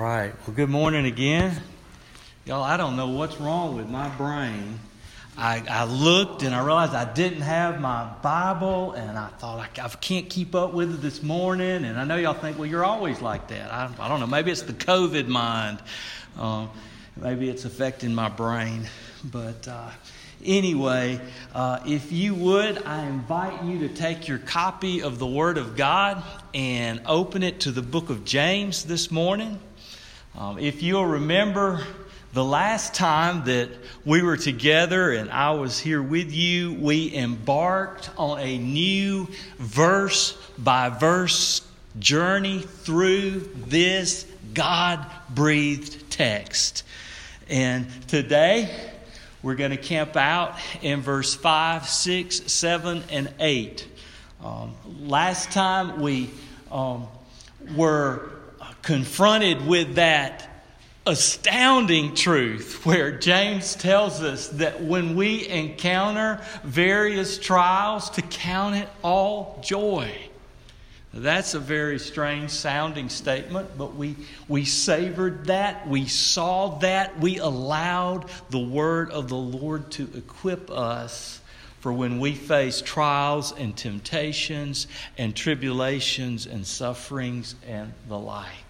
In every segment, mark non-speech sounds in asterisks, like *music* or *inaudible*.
right. Well, good morning again. Y'all, I don't know what's wrong with my brain. I, I looked and I realized I didn't have my Bible, and I thought I, I can't keep up with it this morning. And I know y'all think, well, you're always like that. I, I don't know. Maybe it's the COVID mind. Uh, maybe it's affecting my brain. But uh, anyway, uh, if you would, I invite you to take your copy of the Word of God and open it to the book of James this morning. Um, if you'll remember, the last time that we were together and I was here with you, we embarked on a new verse by verse journey through this God breathed text. And today, we're going to camp out in verse 5, 6, 7, and 8. Um, last time we um, were confronted with that astounding truth where James tells us that when we encounter various trials, to count it all joy. That's a very strange sounding statement, but we, we savored that, we saw that, we allowed the word of the Lord to equip us for when we face trials and temptations and tribulations and sufferings and the like.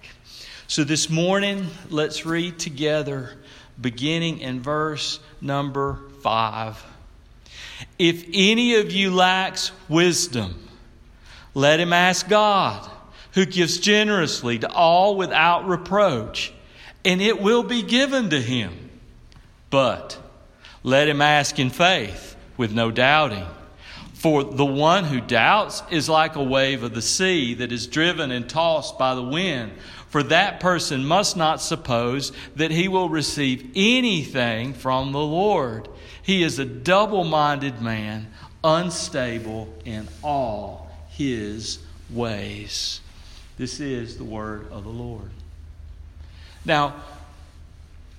So this morning, let's read together, beginning in verse number five. If any of you lacks wisdom, let him ask God, who gives generously to all without reproach, and it will be given to him. But let him ask in faith, with no doubting. For the one who doubts is like a wave of the sea that is driven and tossed by the wind. For that person must not suppose that he will receive anything from the Lord. He is a double minded man, unstable in all his ways. This is the word of the Lord. Now,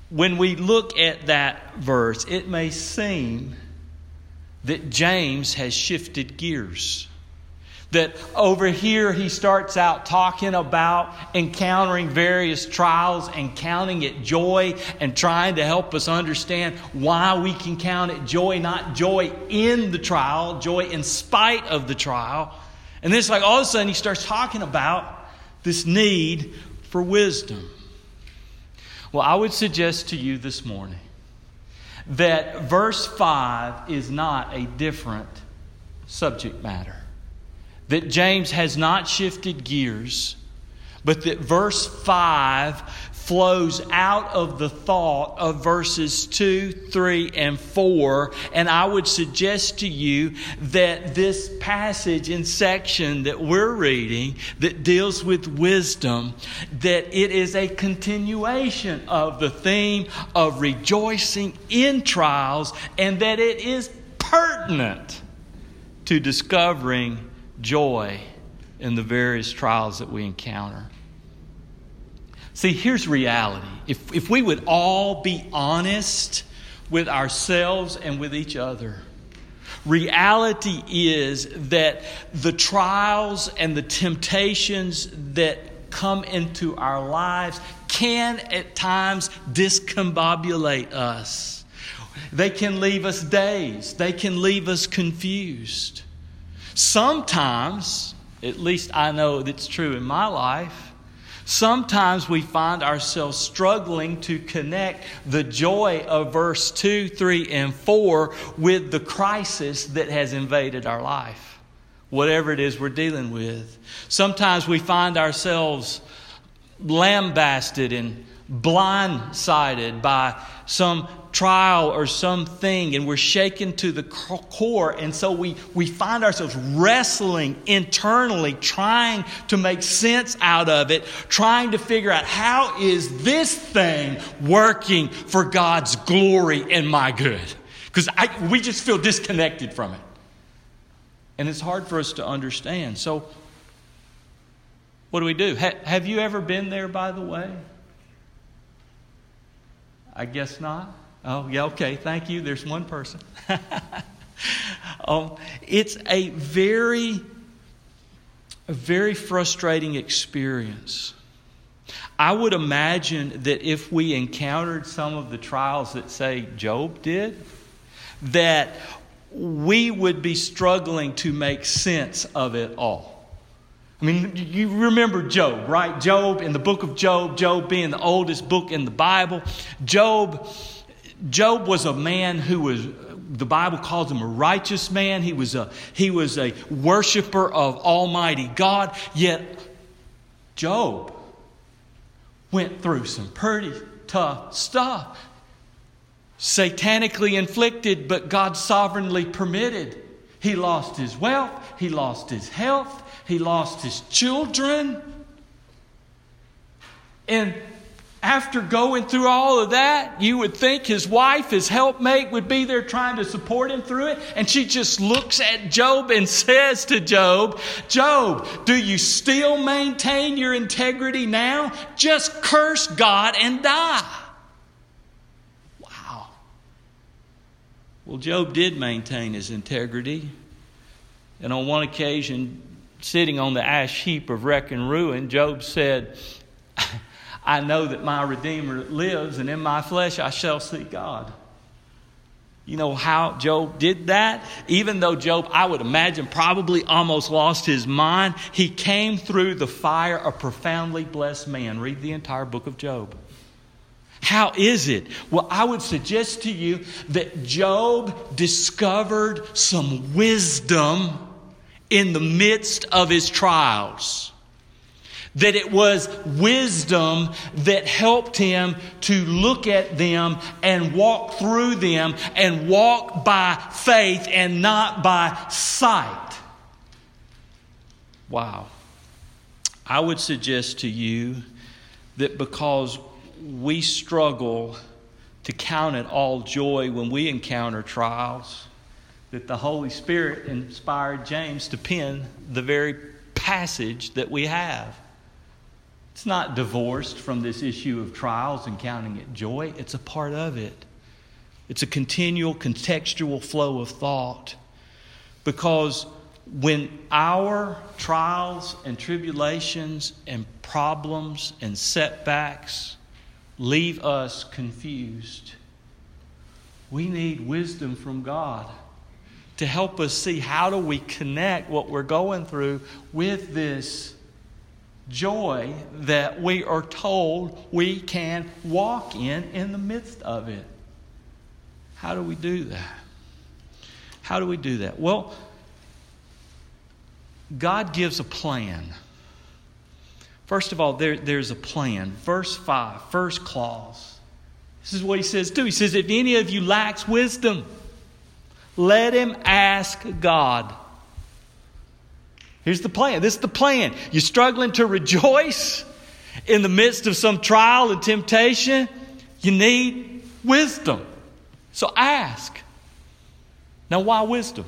when we look at that verse, it may seem that James has shifted gears. That over here he starts out talking about encountering various trials and counting it joy and trying to help us understand why we can count it joy, not joy in the trial, joy in spite of the trial. And then it's like all of a sudden he starts talking about this need for wisdom. Well, I would suggest to you this morning that verse 5 is not a different subject matter. That James has not shifted gears, but that verse 5 flows out of the thought of verses 2, 3, and 4. And I would suggest to you that this passage and section that we're reading that deals with wisdom, that it is a continuation of the theme of rejoicing in trials and that it is pertinent to discovering joy in the various trials that we encounter. See, here's reality. If, if we would all be honest with ourselves and with each other, reality is that the trials and the temptations that come into our lives can at times discombobulate us. They can leave us dazed, they can leave us confused. Sometimes, at least I know it's true in my life, Sometimes we find ourselves struggling to connect the joy of verse 2, 3, and 4 with the crisis that has invaded our life, whatever it is we're dealing with. Sometimes we find ourselves lambasted and blindsided by some trial or something and we're shaken to the core. And so we, we find ourselves wrestling internally, trying to make sense out of it, trying to figure out how is this thing working for God's glory and my good? Because we just feel disconnected from it. And it's hard for us to understand. So, what do we do? Ha- have you ever been there, by the way? I guess not. Oh, yeah, okay, thank you. There's one person. *laughs* um, it's a very, a very frustrating experience. I would imagine that if we encountered some of the trials that, say, Job did, that we would be struggling to make sense of it all. I mean, you remember Job, right? Job, in the book of Job, Job being the oldest book in the Bible. Job, Job was a man who was, the Bible calls him a righteous man. He was a, he was a worshiper of Almighty God. Yet, Job went through some pretty tough stuff. Satanically inflicted, but God sovereignly permitted. He lost his wealth, he lost his health, he lost his children. And after going through all of that, you would think his wife, his helpmate, would be there trying to support him through it. And she just looks at Job and *laughs* says to Job, Job, do you still maintain your integrity now? Just curse God and die. Well, Job did maintain his integrity. And on one occasion, sitting on the ash heap of wreck and ruin, Job said, I know that my Redeemer lives, and in my flesh I shall see God. You know how Job did that? Even though Job, I would imagine, probably almost lost his mind, he came through the fire a profoundly blessed man. Read the entire book of Job. How is it? Well, I would suggest to you that Job discovered some wisdom in the midst of his trials. That it was wisdom that helped him to look at them and walk through them and walk by faith and not by sight. Wow. I would suggest to you that because we struggle to count it all joy when we encounter trials, that the Holy Spirit inspired James to pen the very passage that we have. It's not divorced from this issue of trials and counting it joy, it's a part of it. It's a continual contextual flow of thought. Because when our trials and tribulations and problems and setbacks leave us confused, we need wisdom from God to help us see how do we connect what we're going through with this joy that we are told we can walk in in the midst of it. How do we do that? How do we do that? Well, God gives a plan. First of all, there, there's a plan. Verse 5, first clause. This is what he says too. He says, If any of you lacks wisdom, let him ask God. Here's the plan. This is the plan. You're struggling to rejoice in the midst of some trial and temptation. You need wisdom. So ask. Now, why wisdom?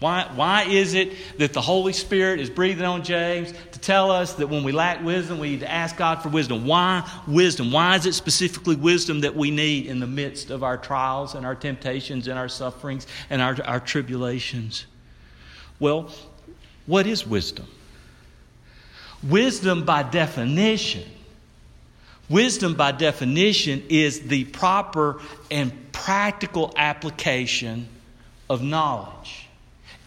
Why, why is it that the Holy Spirit is breathing on James to tell us that when we lack wisdom, we need to ask God for wisdom? Why wisdom? Why is it specifically wisdom that we need in the midst of our trials and our temptations and our sufferings and our, our tribulations? Well, what is wisdom? Wisdom, by definition, wisdom, by definition, is the proper and practical application of knowledge.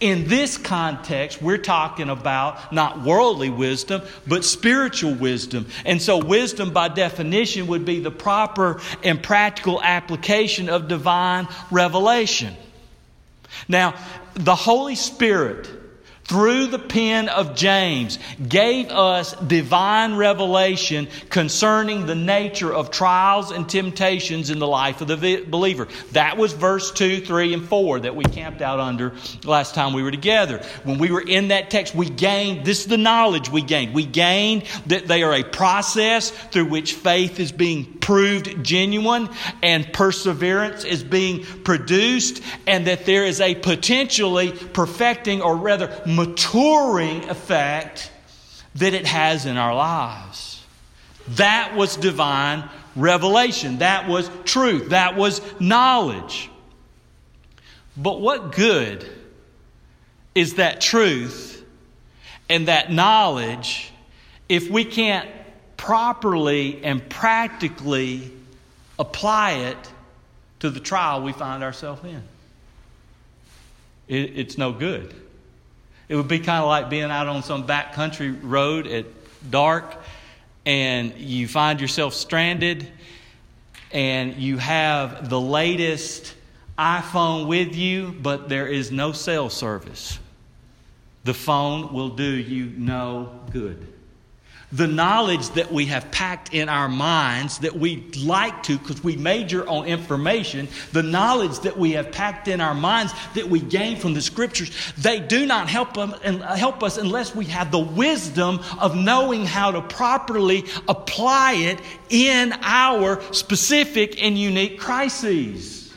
In this context, we're talking about not worldly wisdom, but spiritual wisdom. And so, wisdom by definition would be the proper and practical application of divine revelation. Now, the Holy Spirit through the pen of James, gave us divine revelation concerning the nature of trials and temptations in the life of the believer. That was verse 2, 3, and 4 that we camped out under last time we were together. When we were in that text, we gained this is the knowledge we gained. We gained that they are a process through which faith is being proved genuine and perseverance is being produced, and that there is a potentially perfecting or rather maturing effect that it has in our lives. That was divine revelation. That was truth. That was knowledge. But what good is that truth and that knowledge if we can't properly and practically apply it to the trial we find ourselves in. It, it's no good. It would be kind of like being out on some backcountry road at dark and you find yourself stranded and you have the latest iPhone with you, but there is no cell service. The phone will do you no good the knowledge that we have packed in our minds that we like to because we major on information, the knowledge that we have packed in our minds that we gain from the scriptures, they do not help, them, uh, help us unless we have the wisdom of knowing how to properly apply it in our specific and unique crises.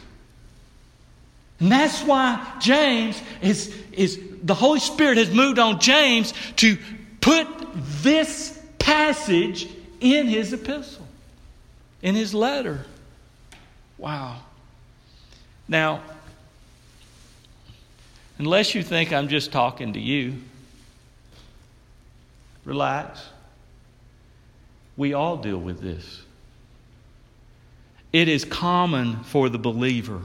And that's why James is, is the Holy Spirit has moved on James to put this passage in his epistle, in his letter. Wow. Now, unless you think I'm just talking to you, relax. We all deal with this. It is common for the believer,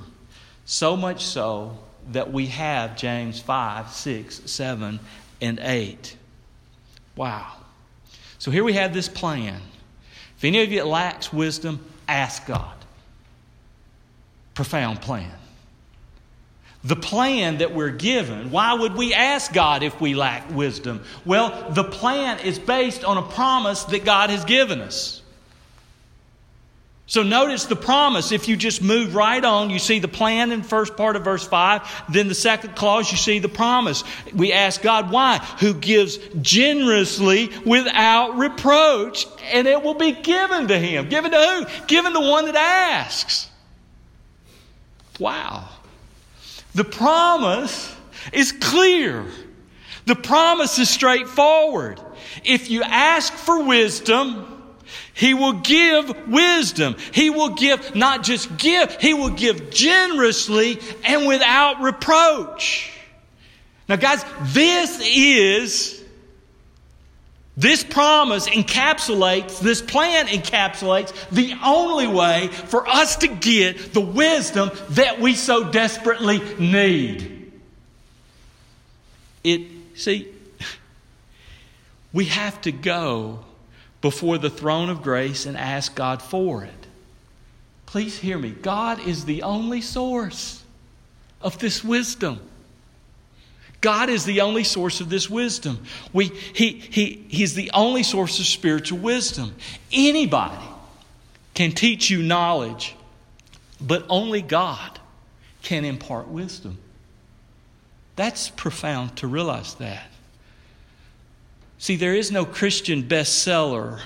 so much so that we have James 5, 6, 7, and 8. Wow. So here we have this plan. If any of you lacks wisdom, ask God. Profound plan. The plan that we're given, why would we ask God if we lack wisdom? Well, the plan is based on a promise that God has given us. So notice the promise. If you just move right on, you see the plan in first part of verse 5. Then the second clause, you see the promise. We ask God why? Who gives generously without reproach, and it will be given to him. Given to who? Given to one that asks. Wow. The promise is clear. The promise is straightforward. If you ask for wisdom, he will give wisdom. He will give, not just give, He will give generously and without reproach. Now, guys, this is, this promise encapsulates, this plan encapsulates the only way for us to get the wisdom that we so desperately need. It, see, *laughs* we have to go before the throne of grace and ask God for it. Please hear me. God is the only source of this wisdom. God is the only source of this wisdom. We, he, he, he's the only source of spiritual wisdom. Anybody can teach you knowledge, but only God can impart wisdom. That's profound to realize that. See, there is no Christian bestseller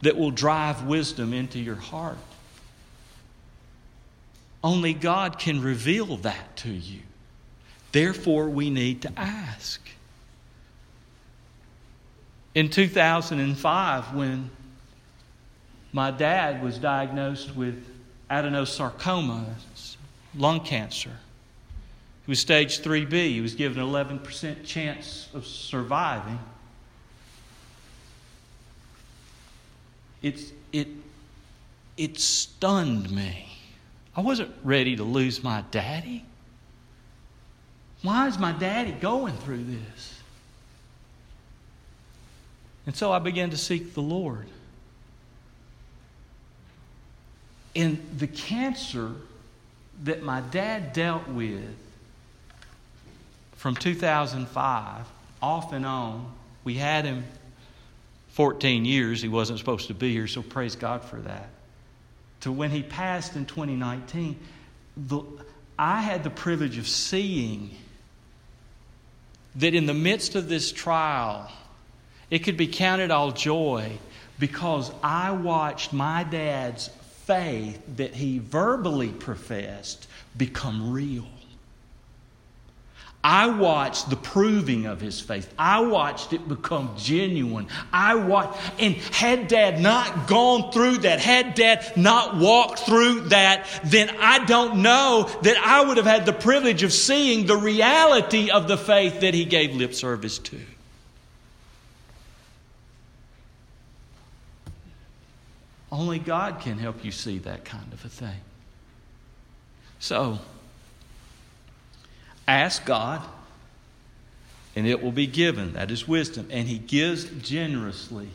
that will drive wisdom into your heart. Only God can reveal that to you. Therefore, we need to ask. In 2005, when my dad was diagnosed with adenocarcinoma, lung cancer, he was stage 3B. He was given an 11% chance of surviving. It's, it, it stunned me. I wasn't ready to lose my daddy. Why is my daddy going through this? And so I began to seek the Lord. And the cancer that my dad dealt with from 2005, off and on, we had him 14 years. He wasn't supposed to be here, so praise God for that. To when he passed in 2019, the, I had the privilege of seeing that in the midst of this trial, it could be counted all joy because I watched my dad's faith that he verbally professed become real. I watched the proving of his faith. I watched it become genuine. I watched, and had dad not gone through that, had dad not walked through that, then I don't know that I would have had the privilege of seeing the reality of the faith that he gave lip service to. Only God can help you see that kind of a thing. So, ask God, and it will be given. That is wisdom. And He gives generously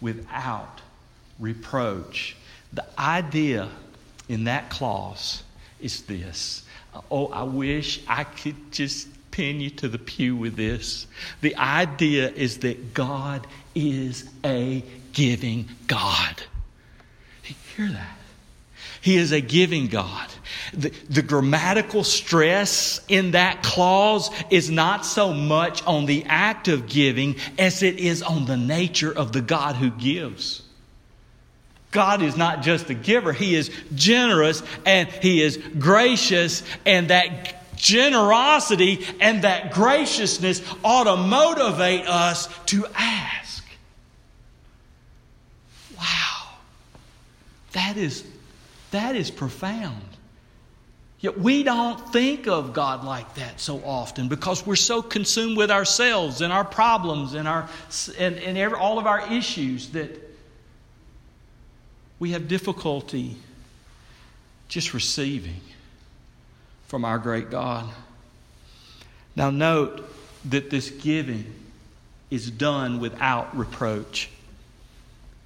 without reproach. The idea in that clause is this. Oh, I wish I could just pin you to the pew with this. The idea is that God is a giving God. Hear that? He is a giving God. The, the, grammatical stress in that clause is not so much on the act of giving as it is on the nature of the God who gives. God is not just a giver, He is generous and He is gracious, and that generosity and that graciousness ought to motivate us to ask. Wow. That is, that is profound. Yet we don't think of God like that so often because we're so consumed with ourselves and our problems and, our, and, and every, all of our issues that we have difficulty just receiving from our great God. Now, note that this giving is done without reproach.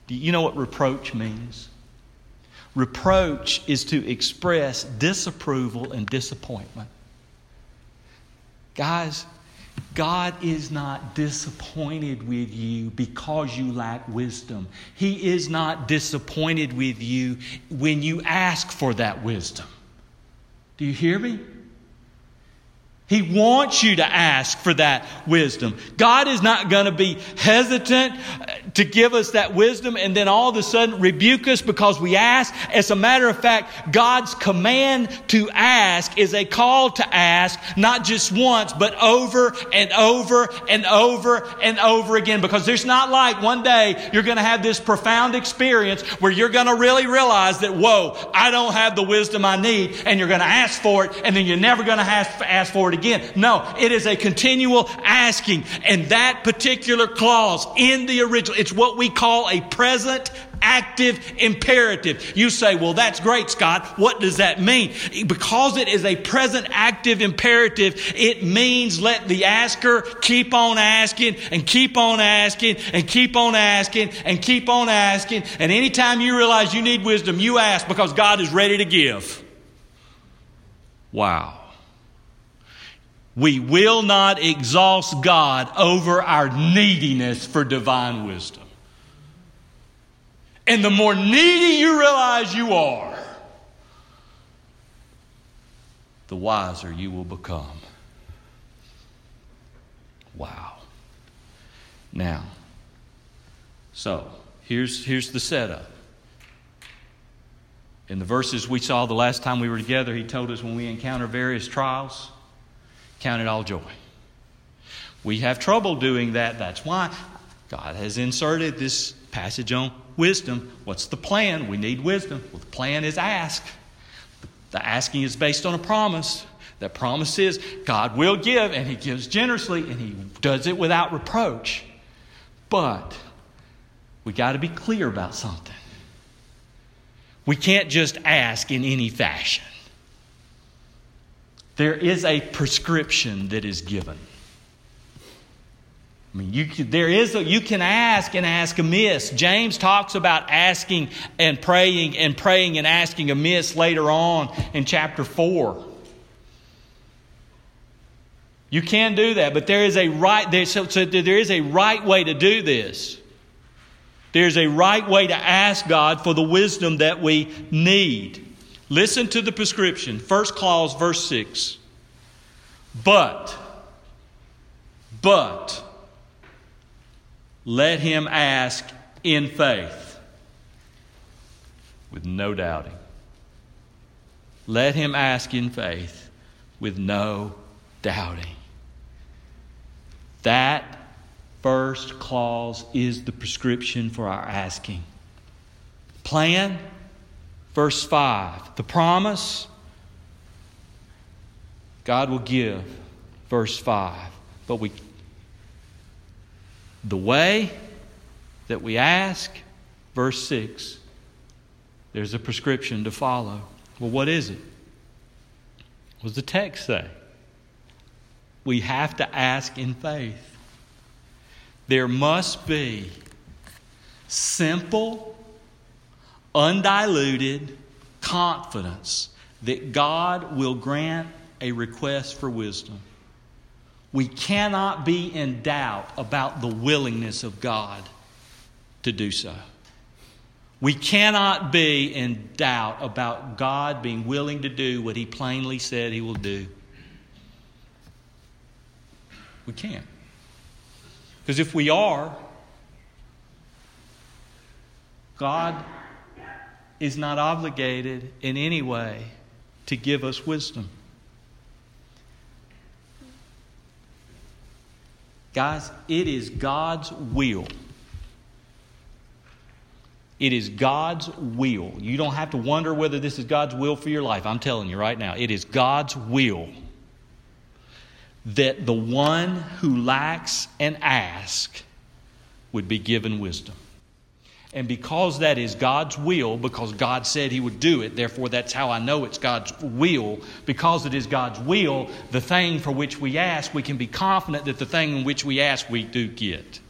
Do you know what reproach means? Reproach is to express disapproval and disappointment. Guys, God is not disappointed with you because you lack wisdom. He is not disappointed with you when you ask for that wisdom. Do you hear me? He wants you to ask for that wisdom. God is not going to be hesitant uh, to give us that wisdom and then all of a sudden rebuke us because we ask. As a matter of fact, God's command to ask is a call to ask, not just once, but over and over and over and over again. Because there's not like one day you're going to have this profound experience where you're going to really realize that, whoa, I don't have the wisdom I need, and you're going to ask for it, and then you're never going to ask for it it again. No, it is a continual asking. And that particular clause in the original, it's what we call a present active imperative. You say, well, that's great, Scott. What does that mean? Because it is a present active imperative, it means let the asker keep on asking and keep on asking and keep on asking and keep on asking. And anytime you realize you need wisdom, you ask because God is ready to give. Wow. We will not exhaust God over our neediness for divine wisdom. And the more needy you realize you are, the wiser you will become. Wow. Now, so here's, here's the setup. In the verses we saw the last time we were together, he told us when we encounter various trials, Count it all joy. We have trouble doing that. That's why God has inserted this passage on wisdom. What's the plan? We need wisdom. Well, the plan is ask. The asking is based on a promise. That promise is God will give, and He gives generously, and He does it without reproach. But we got to be clear about something. We can't just ask in any fashion. There is a prescription that is given. I mean, you can, there is a, you can ask and ask amiss. James talks about asking and praying and praying and asking amiss later on in chapter 4. You can do that, but there is a right there, so, so there is a right way to do this. There's a right way to ask God for the wisdom that we need. Listen to the prescription. First clause, verse 6. But, but, let him ask in faith with no doubting. Let him ask in faith with no doubting. That first clause is the prescription for our asking. Plan Verse 5, the promise God will give. Verse 5. But we the way that we ask, verse 6, there's a prescription to follow. Well, what is it? What does the text say? We have to ask in faith. There must be simple, undiluted confidence that God will grant a request for wisdom. We cannot be in doubt about the willingness of God to do so. We cannot be in doubt about God being willing to do what He plainly said He will do. We can't. Because if we are, God is not obligated in any way to give us wisdom. Guys, it is God's will. It is God's will. You don't have to wonder whether this is God's will for your life. I'm telling you right now, it is God's will that the one who lacks and asks would be given wisdom. And because that is God's will, because God said He would do it, therefore that's how I know it's God's will. Because it is God's will, the thing for which we ask, we can be confident that the thing in which we ask, we do get.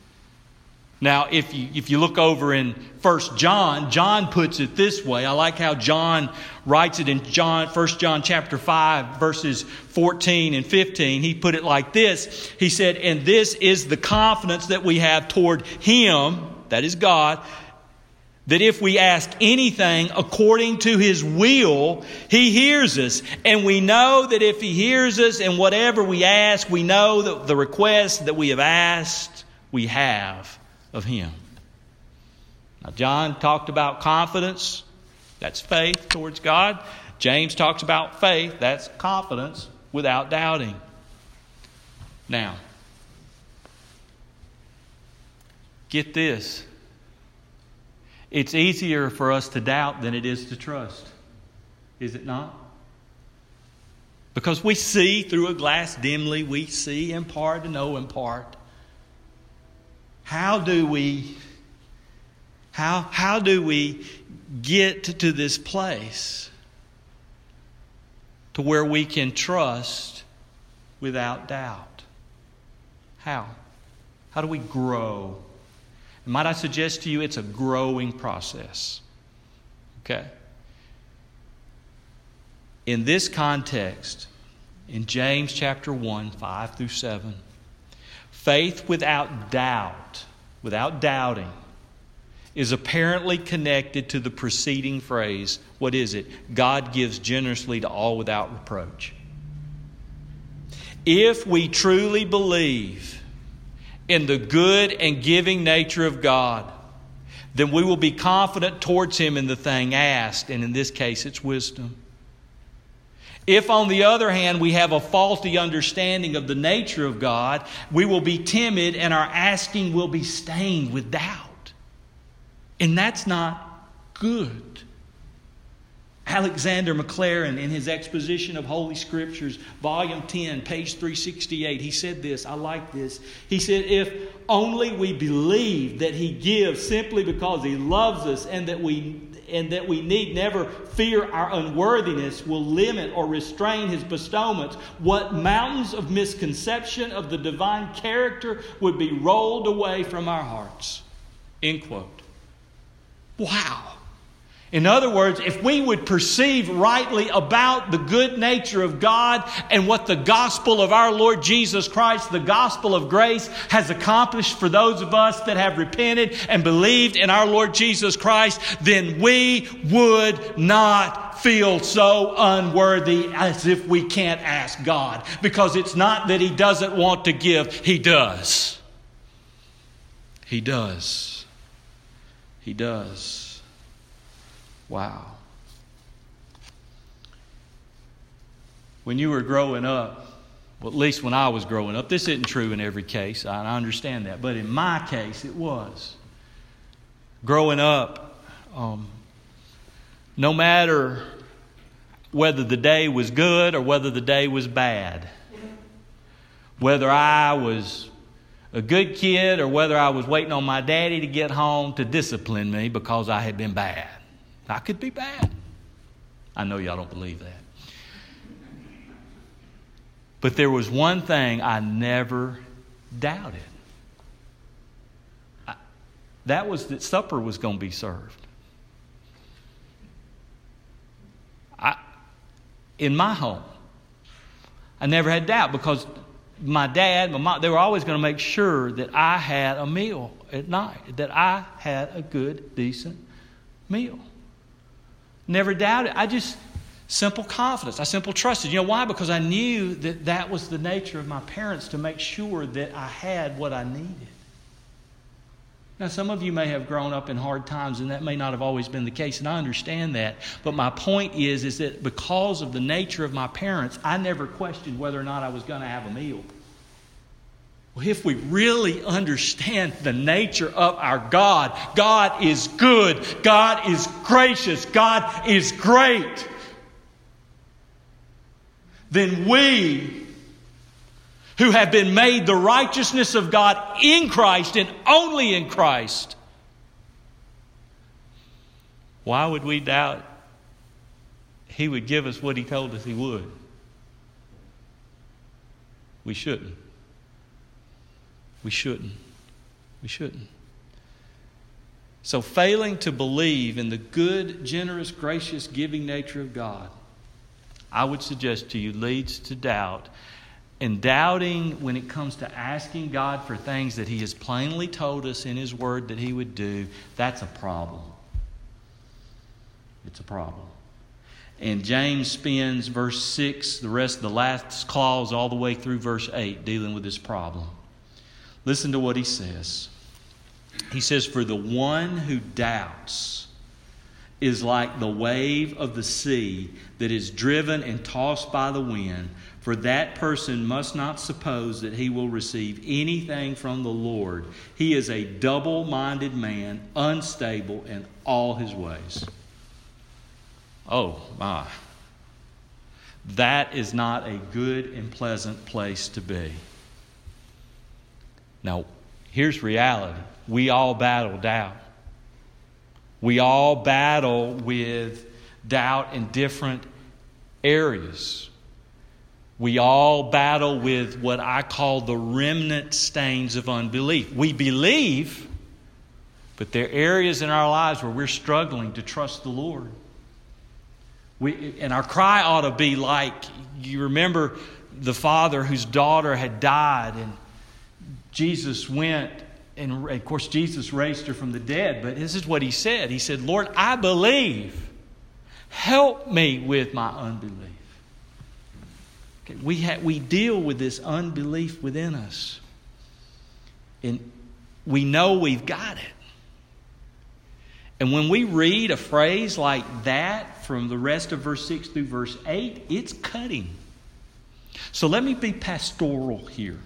Now, if you, if you look over in 1 John, John puts it this way. I like how John writes it in John, 1 John chapter 5, verses 14 and 15. He put it like this. He said, And this is the confidence that we have toward Him, that is God, that if we ask anything according to His will, He hears us. And we know that if He hears us and whatever we ask, we know that the request that we have asked, we have of Him. Now, John talked about confidence. That's faith towards God. James talks about faith. That's confidence without doubting. Now, get this it's easier for us to doubt than it is to trust. Is it not? Because we see through a glass dimly, we see in part and know in part. How do we how, how do we get to this place to where we can trust without doubt? How? How do we grow might I suggest to you, it's a growing process. Okay? In this context, in James chapter 1, 5 through 7, faith without doubt, without doubting, is apparently connected to the preceding phrase. What is it? God gives generously to all without reproach. If we truly believe in the good and giving nature of God, then we will be confident towards Him in the thing asked, and in this case, it's wisdom. If, on the other hand, we have a faulty understanding of the nature of God, we will be timid and our asking will be stained with doubt. And that's not good. Alexander Maclaren, in his exposition of Holy Scriptures, volume 10, page 368, he said this. I like this. He said, If only we believe that he gives simply because he loves us and that we and that we need never fear our unworthiness will limit or restrain his bestowments, what mountains of misconception of the divine character would be rolled away from our hearts. End quote. Wow. In other words, if we would perceive rightly about the good nature of God and what the gospel of our Lord Jesus Christ, the gospel of grace, has accomplished for those of us that have repented and believed in our Lord Jesus Christ, then we would not feel so unworthy as if we can't ask God. Because it's not that He doesn't want to give, He does. He does. He does. Wow. When you were growing up, well, at least when I was growing up, this isn't true in every case, I understand that, but in my case, it was. Growing up, um, no matter whether the day was good or whether the day was bad, whether I was a good kid or whether I was waiting on my daddy to get home to discipline me because I had been bad. I could be bad. I know y'all don't believe that. But there was one thing I never doubted. I, that was that supper was going to be served. I, in my home, I never had doubt because my dad, my mom, they were always going to make sure that I had a meal at night, that I had a good, decent meal. Never doubted. I just, simple confidence. I simple trusted. You know why? Because I knew that that was the nature of my parents to make sure that I had what I needed. Now, some of you may have grown up in hard times, and that may not have always been the case, and I understand that. But my point is, is that because of the nature of my parents, I never questioned whether or not I was going to have a meal. Well, if we really understand the nature of our God, God is good, God is gracious, God is great, then we who have been made the righteousness of God in Christ and only in Christ, why would we doubt He would give us what He told us He would? We shouldn't. We shouldn't. We shouldn't. So, failing to believe in the good, generous, gracious, giving nature of God, I would suggest to you leads to doubt. And doubting when it comes to asking God for things that He has plainly told us in His Word that He would do, that's a problem. It's a problem. And James spends verse 6, the rest of the last clause, all the way through verse 8, dealing with this problem. Listen to what he says. He says, For the one who doubts is like the wave of the sea that is driven and tossed by the wind. For that person must not suppose that he will receive anything from the Lord. He is a double minded man, unstable in all his ways. Oh, my. That is not a good and pleasant place to be. Now, here's reality we all battle doubt. We all battle with doubt in different areas. We all battle with what I call the remnant stains of unbelief. We believe, but there are areas in our lives where we're struggling to trust the Lord. We, and our cry ought to be like you remember the father whose daughter had died, and Jesus went, and of course, Jesus raised her from the dead, but this is what he said He said, Lord, I believe. Help me with my unbelief. Okay, we, ha- we deal with this unbelief within us. And we know we've got it. And when we read a phrase like that from the rest of verse 6 through verse 8, it's cutting. So let me be pastoral here.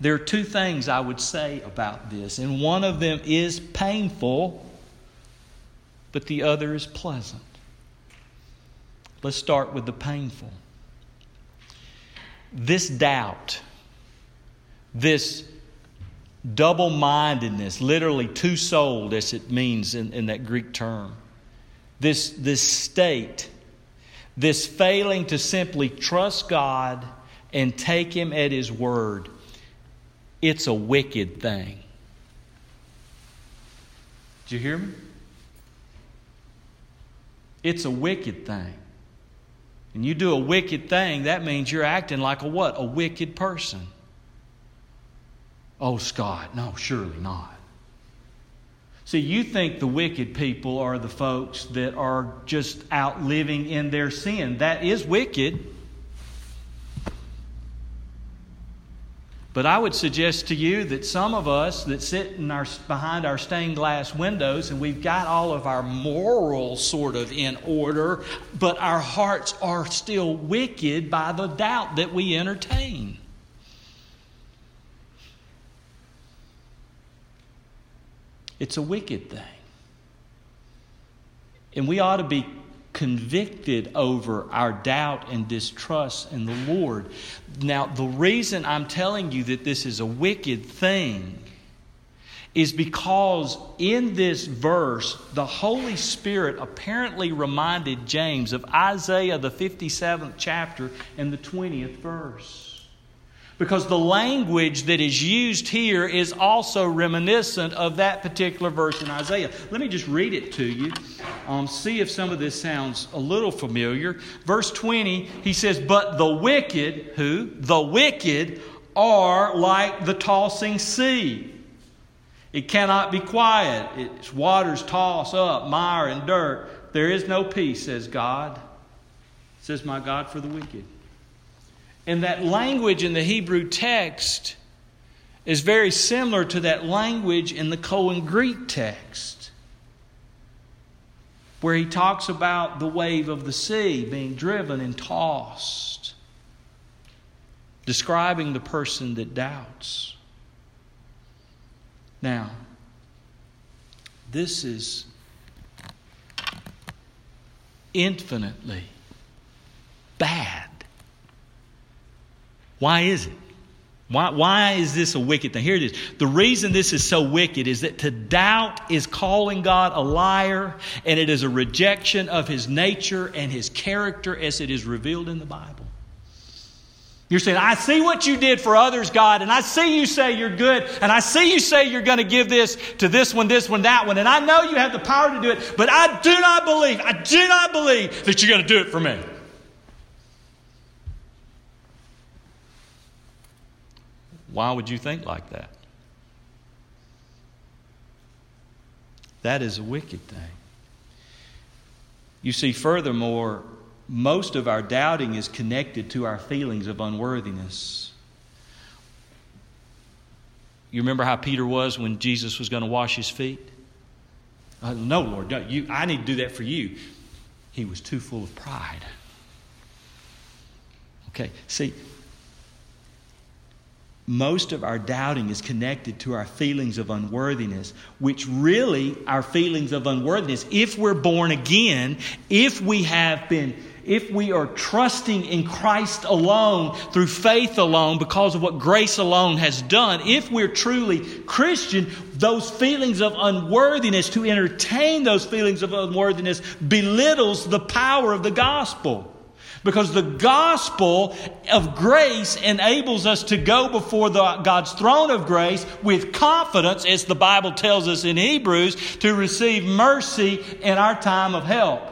There are two things I would say about this, and one of them is painful, but the other is pleasant. Let's start with the painful. This doubt, this double mindedness, literally two souled, as it means in, in that Greek term, this, this state, this failing to simply trust God and take Him at His word it's a wicked thing. Do you hear me? It's a wicked thing. And you do a wicked thing, that means you're acting like a what? A wicked person. Oh, Scott, no, surely not. See, you think the wicked people are the folks that are just out living in their sin. That is wicked. But I would suggest to you that some of us that sit in our, behind our stained glass windows and we've got all of our morals sort of in order, but our hearts are still wicked by the doubt that we entertain. It's a wicked thing. And we ought to be convicted over our doubt and distrust in the Lord. Now, the reason I'm telling you that this is a wicked thing is because in this verse, the Holy Spirit apparently reminded James of Isaiah, the 57th chapter, and the 20th verse. Because the language that is used here is also reminiscent of that particular verse in Isaiah. Let me just read it to you. Um, see if some of this sounds a little familiar. Verse 20, he says, But the wicked, who? The wicked are like the tossing sea it cannot be quiet. Its waters toss up mire and dirt. There is no peace, says God. Says my God for the wicked. And that language in the Hebrew text is very similar to that language in the Koine Greek text, where he talks about the wave of the sea being driven and tossed, describing the person that doubts. Now, this is infinitely bad. Why is it? Why, why is this a wicked thing? Here it is. The reason this is so wicked is that to doubt is calling God a liar, and it is a rejection of his nature and his character as it is revealed in the Bible. You're saying, I see what you did for others, God, and I see you say you're good, and I see you say you're going to give this to this one, this one, that one, and I know you have the power to do it, but I do not believe, I do not believe that you're going to do it for me. Why would you think like that? That is a wicked thing. You see, furthermore, most of our doubting is connected to our feelings of unworthiness. You remember how Peter was when Jesus was going to wash his feet? Uh, no, Lord, no, you, I need to do that for you. He was too full of pride. Okay, see, most of our doubting is connected to our feelings of unworthiness, which really, our feelings of unworthiness, if we're born again, if we have been if we are trusting in Christ alone, through faith alone, because of what grace alone has done, if we're truly Christian, those feelings of unworthiness, to entertain those feelings of unworthiness, belittles the power of the gospel. Because the gospel of grace enables us to go before the, God's throne of grace with confidence, as the Bible tells us in Hebrews, to receive mercy in our time of help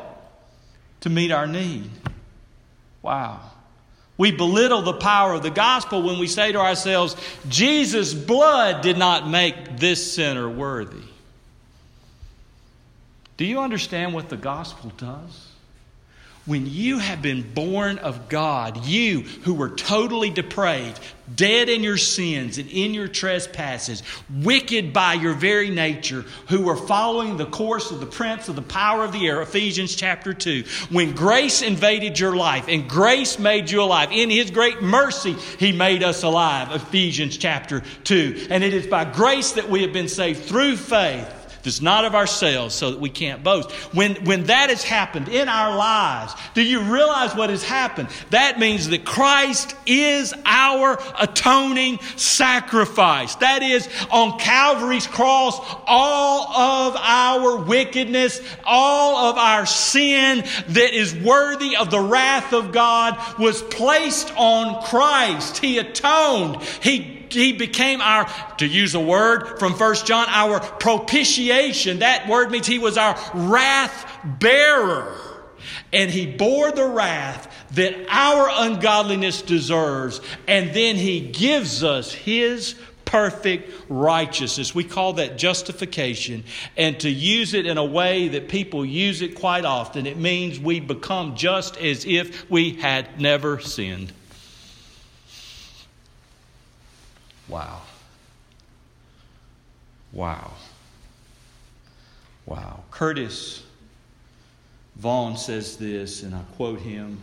to meet our need. Wow. We belittle the power of the gospel when we say to ourselves, Jesus' blood did not make this sinner worthy. Do you understand what the gospel does? When you have been born of God, you who were totally depraved, dead in your sins and in your trespasses, wicked by your very nature, who were following the course of the prince of the power of the air, Ephesians chapter 2, when grace invaded your life and grace made you alive, in His great mercy, He made us alive, Ephesians chapter 2. And it is by grace that we have been saved through faith that's not of ourselves so that we can't boast. When, when that has happened in our lives, do you realize what has happened? That means that Christ is our atoning sacrifice. That is, on Calvary's cross, all of our wickedness, all of our sin that is worthy of the wrath of God was placed on Christ. He atoned. He he became our, to use a word from First John, our propitiation. That word means he was our wrath bearer. And he bore the wrath that our ungodliness deserves. And then he gives us his perfect righteousness. We call that justification. And to use it in a way that people use it quite often, it means we become just as if we had never sinned. Wow. Wow. Wow. Curtis Vaughan says this, and I quote him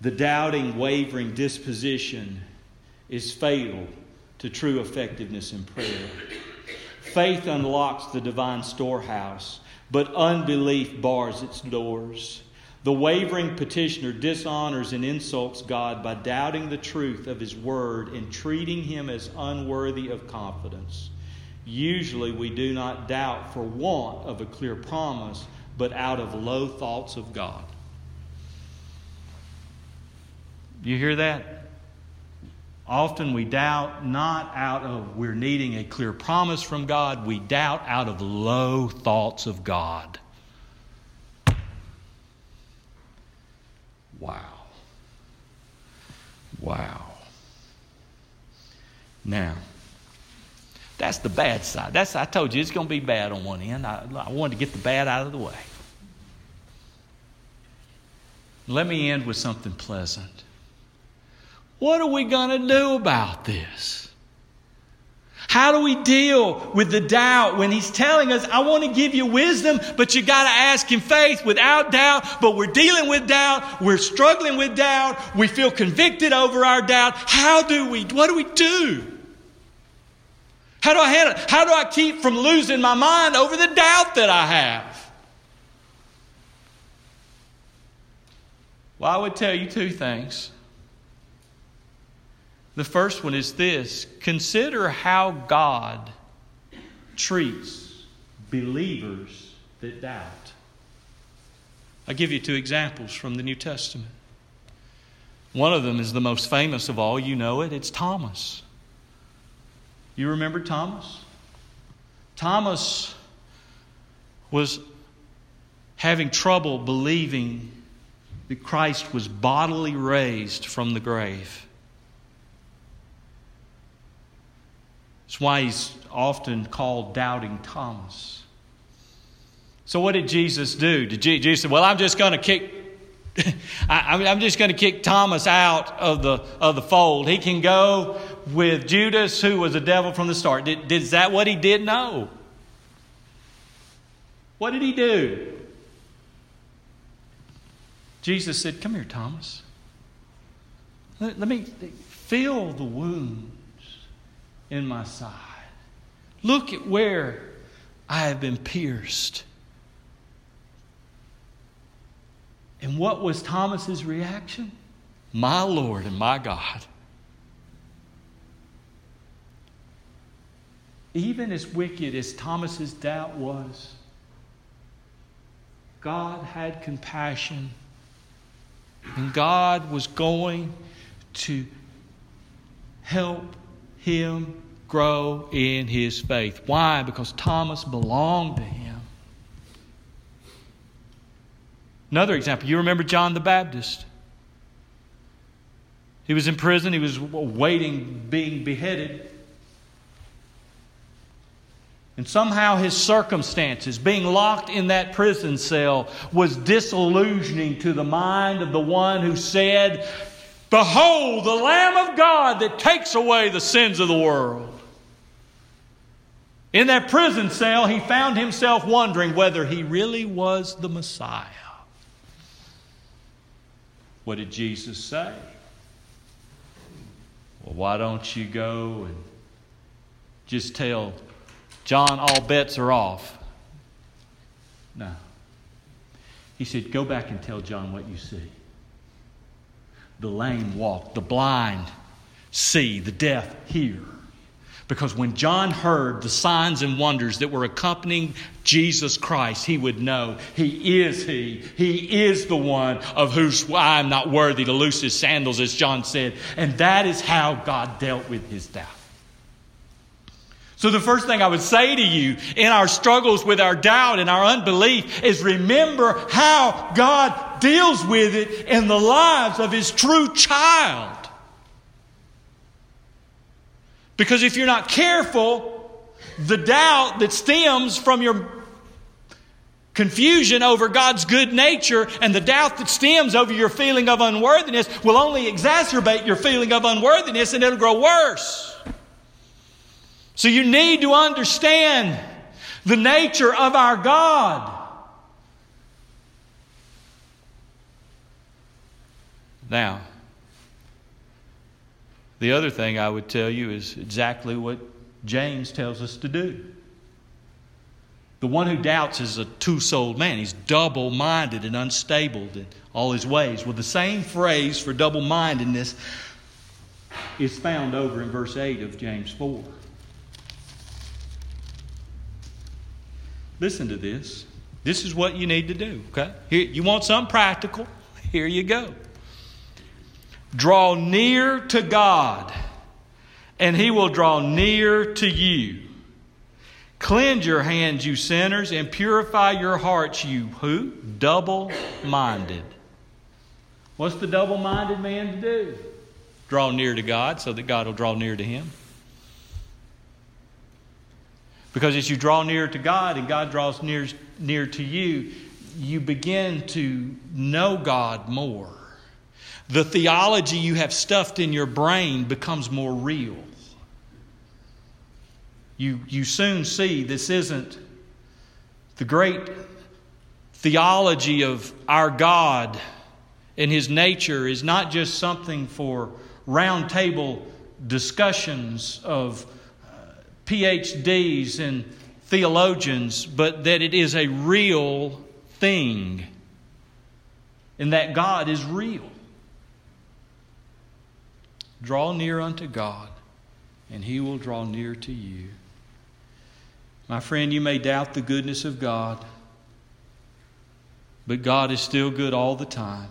The doubting, wavering disposition is fatal to true effectiveness in prayer. Faith unlocks the divine storehouse, but unbelief bars its doors. The wavering petitioner dishonors and insults God by doubting the truth of His Word and treating Him as unworthy of confidence. Usually, we do not doubt for want of a clear promise, but out of low thoughts of God. You hear that? Often we doubt not out of we're needing a clear promise from God, we doubt out of low thoughts of God. Wow. Wow. Now, that's the bad side. That's I told you it's going to be bad on one end. I, I wanted to get the bad out of the way. Let me end with something pleasant. What are we going to do about this? How do we deal with the doubt when he's telling us, I want to give you wisdom, but you got to ask in faith without doubt, but we're dealing with doubt, we're struggling with doubt, we feel convicted over our doubt. How do we, what do we do? How do I handle it? How do I keep from losing my mind over the doubt that I have? Well, I would tell you two things. The first one is this consider how God treats believers that doubt. I'll give you two examples from the New Testament. One of them is the most famous of all. You know it. It's Thomas. You remember Thomas? Thomas was having trouble believing that Christ was bodily raised from the grave. That's why he's often called Doubting Thomas. So, what did Jesus do? Did Jesus say, Well, I'm just going to kick. *laughs* I, am just going to kick Thomas out of the, of the fold. He can go with Judas, who was a devil from the start. Did, did, is that what he did? No. What did he do? Jesus said, Come here, Thomas. Let, let me feel the wound in my side. Look at where I have been pierced. And what was Thomas's reaction? My Lord and my God. Even as wicked as Thomas's doubt was, God had compassion. And God was going to help him grow in his faith. Why? Because Thomas belonged to him. Another example, you remember John the Baptist. He was in prison, he was waiting, being beheaded. And somehow his circumstances, being locked in that prison cell, was disillusioning to the mind of the one who said, Behold, the Lamb of God that takes away the sins of the world. In that prison cell, he found himself wondering whether he really was the Messiah. What did Jesus say? Well, why don't you go and just tell John all bets are off? No. He said, Go back and tell John what you see the lame walk, the blind see, the deaf hear. Because when John heard the signs and wonders that were accompanying Jesus Christ, he would know he is he. He is the one of whose I am not worthy to loose his sandals, as John said. And that is how God dealt with his doubt. So, the first thing I would say to you in our struggles with our doubt and our unbelief is remember how God deals with it in the lives of His true child. Because if you're not careful, the doubt that stems from your confusion over God's good nature and the doubt that stems over your feeling of unworthiness will only exacerbate your feeling of unworthiness and it'll grow worse. So you need to understand the nature of our God. Now, the other thing I would tell you is exactly what James tells us to do. The one who doubts is a two souled man. He's double minded and unstable in all his ways. Well, the same phrase for double mindedness is found over in verse 8 of James 4. Listen to this. This is what you need to do, okay? Here, you want something practical? Here you go. Draw near to God, and He will draw near to you. Cleanse your hands, you sinners, and purify your hearts, you who? Double minded. What's the double minded man to do? Draw near to God so that God will draw near to him. Because as you draw near to God and God draws near, near to you, you begin to know God more. The theology you have stuffed in your brain becomes more real. You, you soon see this isn't the great theology of our God and His nature is not just something for roundtable discussions of uh, PhDs and theologians, but that it is a real thing and that God is real. Draw near unto God, and He will draw near to you. My friend, you may doubt the goodness of God, but God is still good all the time.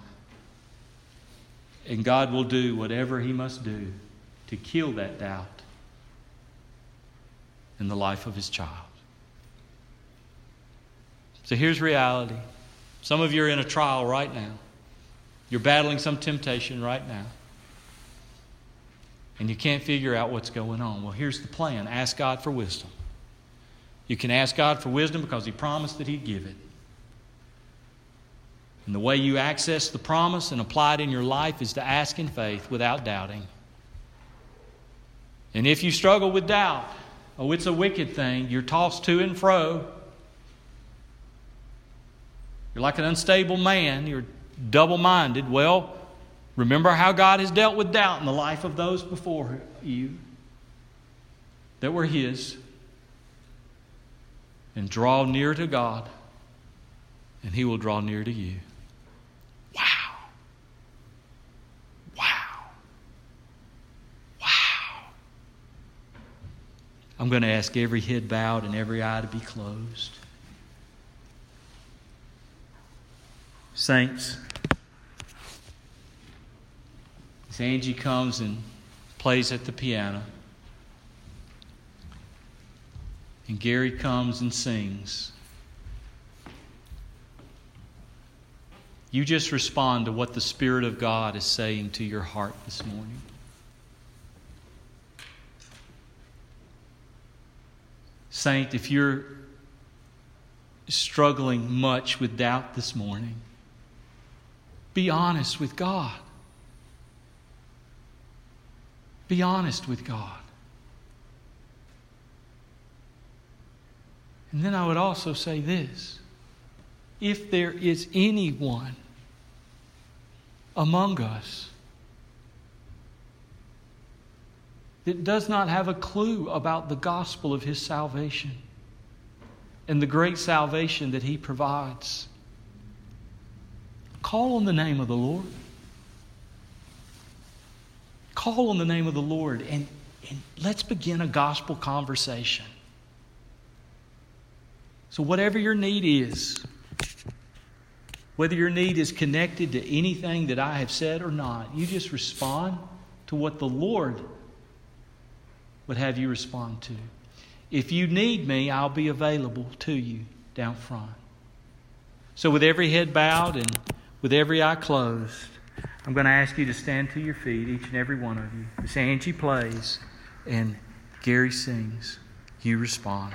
And God will do whatever He must do to kill that doubt in the life of His child. So here's reality. Some of you are in a trial right now. You're battling some temptation right now. And you can't figure out what's going on. Well, here's the plan ask God for wisdom. You can ask God for wisdom because He promised that He'd give it. And the way you access the promise and apply it in your life is to ask in faith without doubting. And if you struggle with doubt, oh, it's a wicked thing, you're tossed to and fro. You're like an unstable man, you're double minded. Well, remember how God has dealt with doubt in the life of those before you that were His. And draw near to God, and He will draw near to you. Wow. Wow. Wow. I'm going to ask every head bowed and every eye to be closed. Saints, Angie comes and plays at the piano, and Gary comes and sings, you just respond to what the Spirit of God is saying to your heart this morning. Saint, if you're struggling much with doubt this morning, be honest with God. Be honest with God. And then I would also say this if there is anyone among us that does not have a clue about the gospel of his salvation and the great salvation that he provides. Call on the name of the Lord. Call on the name of the Lord and, and let's begin a gospel conversation. So, whatever your need is, whether your need is connected to anything that I have said or not, you just respond to what the Lord would have you respond to. If you need me, I'll be available to you down front. So, with every head bowed and with every eye closed, I'm going to ask you to stand to your feet, each and every one of you. As Angie plays and Gary sings, you respond.